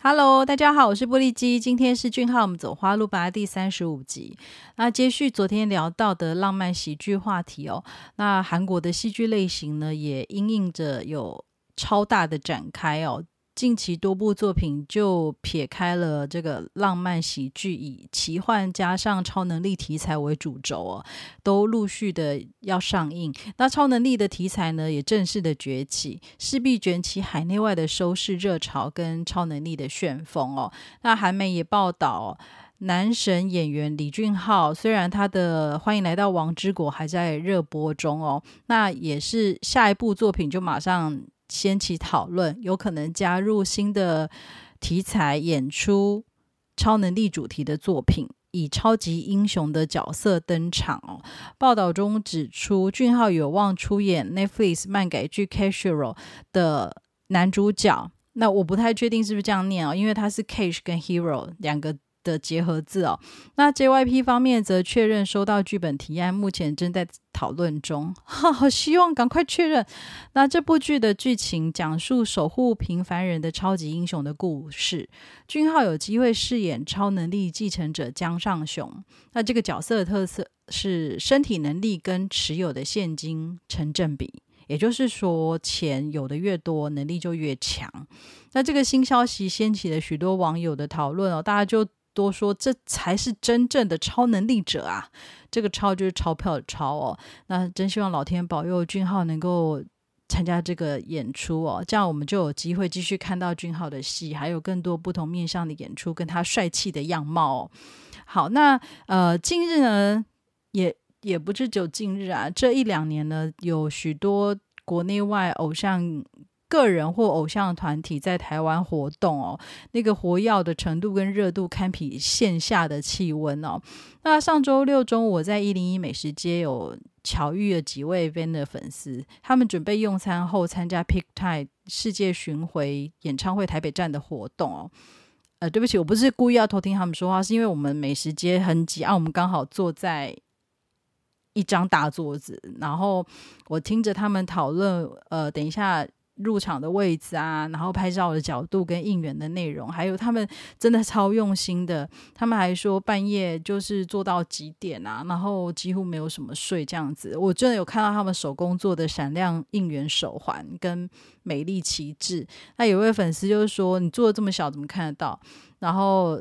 Hello，大家好，我是玻璃基。今天是俊浩，我们走花路吧第三十五集。那接续昨天聊到的浪漫喜剧话题哦，那韩国的戏剧类型呢，也因应着有超大的展开哦。近期多部作品就撇开了这个浪漫喜剧，以奇幻加上超能力题材为主轴哦，都陆续的要上映。那超能力的题材呢，也正式的崛起，势必卷起海内外的收视热潮跟超能力的旋风哦。那韩媒也报道，男神演员李俊浩，虽然他的《欢迎来到王之国》还在热播中哦，那也是下一部作品就马上。掀起讨论，有可能加入新的题材演出超能力主题的作品，以超级英雄的角色登场哦。报道中指出，俊浩有望出演 Netflix 漫改剧《Casual》的男主角。那我不太确定是不是这样念哦，因为他是 Cash 跟 Hero 两个。的结合字哦，那 JYP 方面则确认收到剧本提案，目前正在讨论中。好，希望赶快确认。那这部剧的剧情讲述守护平凡人的超级英雄的故事，俊浩有机会饰演超能力继承者江尚雄。那这个角色的特色是身体能力跟持有的现金成正比，也就是说钱有的越多，能力就越强。那这个新消息掀起了许多网友的讨论哦，大家就。多说，这才是真正的超能力者啊！这个“超”就是钞票的“超”哦。那真希望老天保佑俊浩能够参加这个演出哦，这样我们就有机会继续看到俊浩的戏，还有更多不同面向的演出，跟他帅气的样貌。好，那呃，近日呢，也也不是只有近日啊，这一两年呢，有许多国内外偶像。个人或偶像团体在台湾活动哦，那个活跃的程度跟热度堪比线下的气温哦。那上周六中午，我在一零一美食街有巧遇了几位 Van 的粉丝，他们准备用餐后参加 Pick Time 世界巡回演唱会台北站的活动哦。呃，对不起，我不是故意要偷听他们说话，是因为我们美食街很挤啊，我们刚好坐在一张大桌子，然后我听着他们讨论，呃，等一下。入场的位置啊，然后拍照的角度跟应援的内容，还有他们真的超用心的。他们还说半夜就是做到几点啊，然后几乎没有什么睡这样子。我真的有看到他们手工做的闪亮应援手环跟美丽旗帜。那有位粉丝就是说：“你做的这么小，怎么看得到？”然后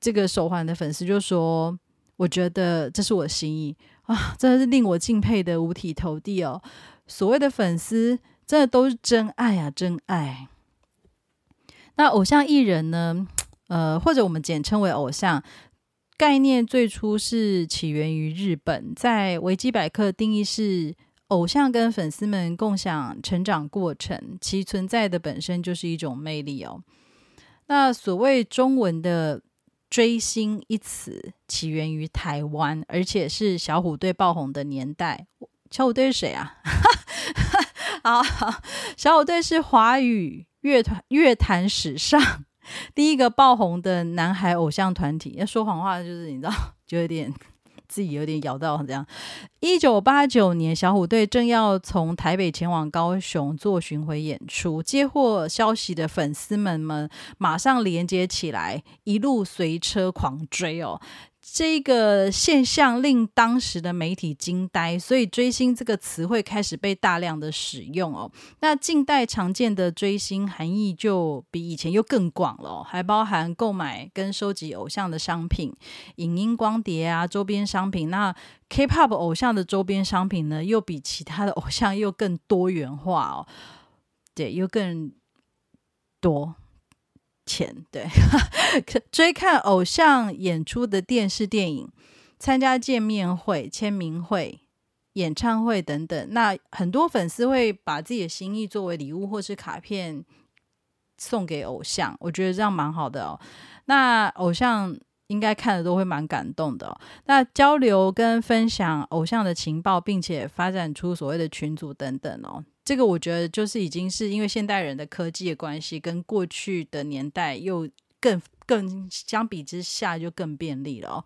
这个手环的粉丝就说：“我觉得这是我的心意啊，真的是令我敬佩的五体投地哦。”所谓的粉丝。真的都是真爱啊，真爱。那偶像艺人呢？呃，或者我们简称为偶像概念，最初是起源于日本，在维基百科定义是偶像跟粉丝们共享成长过程，其存在的本身就是一种魅力哦。那所谓中文的追星一词，起源于台湾，而且是小虎队爆红的年代。小虎队是谁啊？好，小虎队是华语乐团乐坛史上第一个爆红的男孩偶像团体。要说谎话，就是你知道，就有点自己有点咬到这样。一九八九年，小虎队正要从台北前往高雄做巡回演出，接获消息的粉丝们们马上连接起来，一路随车狂追哦。这个现象令当时的媒体惊呆，所以“追星”这个词汇开始被大量的使用哦。那近代常见的追星含义就比以前又更广了，还包含购买跟收集偶像的商品、影音光碟啊、周边商品。那 K-pop 偶像的周边商品呢，又比其他的偶像又更多元化哦，对，又更多。钱对，追看偶像演出的电视电影，参加见面会、签名会、演唱会等等。那很多粉丝会把自己的心意作为礼物或是卡片送给偶像，我觉得这样蛮好的哦。那偶像应该看的都会蛮感动的。那交流跟分享偶像的情报，并且发展出所谓的群组等等哦。这个我觉得就是已经是因为现代人的科技的关系，跟过去的年代又更更相比之下就更便利了哦。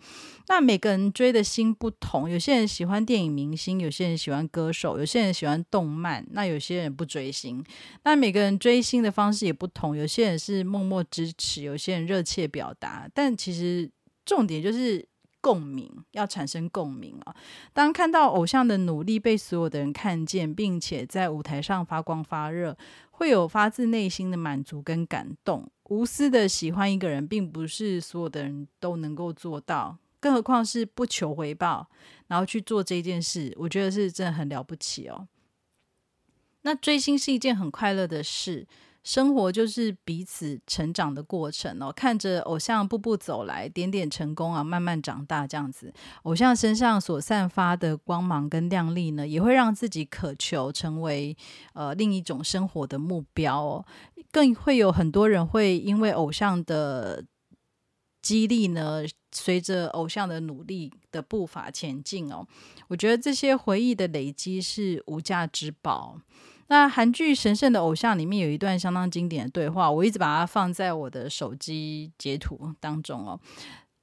那每个人追的星不同，有些人喜欢电影明星，有些人喜欢歌手，有些人喜欢动漫，那有些人不追星。那每个人追星的方式也不同，有些人是默默支持，有些人热切表达。但其实重点就是共鸣，要产生共鸣啊！当看到偶像的努力被所有的人看见，并且在舞台上发光发热。会有发自内心的满足跟感动，无私的喜欢一个人，并不是所有的人都能够做到，更何况是不求回报，然后去做这件事，我觉得是真的很了不起哦。那追星是一件很快乐的事。生活就是彼此成长的过程哦，看着偶像步步走来，点点成功啊，慢慢长大这样子。偶像身上所散发的光芒跟亮丽呢，也会让自己渴求成为呃另一种生活的目标哦。更会有很多人会因为偶像的激励呢，随着偶像的努力的步伐前进哦。我觉得这些回忆的累积是无价之宝。那韩剧《神圣的偶像》里面有一段相当经典的对话，我一直把它放在我的手机截图当中哦。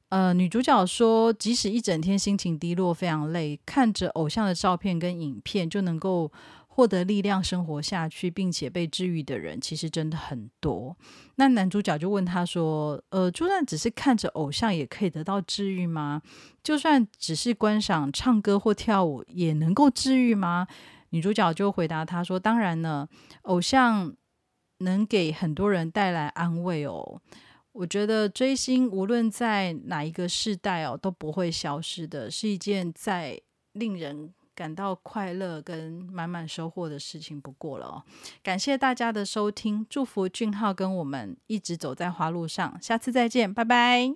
呃，女主角说，即使一整天心情低落、非常累，看着偶像的照片跟影片就能够获得力量生活下去，并且被治愈的人，其实真的很多。那男主角就问她说：“呃，就算只是看着偶像，也可以得到治愈吗？就算只是观赏唱歌或跳舞，也能够治愈吗？”女主角就回答他说：“当然呢，偶像能给很多人带来安慰哦。我觉得追星无论在哪一个世代哦，都不会消失的，是一件再令人感到快乐跟满满收获的事情不过了哦。感谢大家的收听，祝福俊浩跟我们一直走在花路上，下次再见，拜拜。”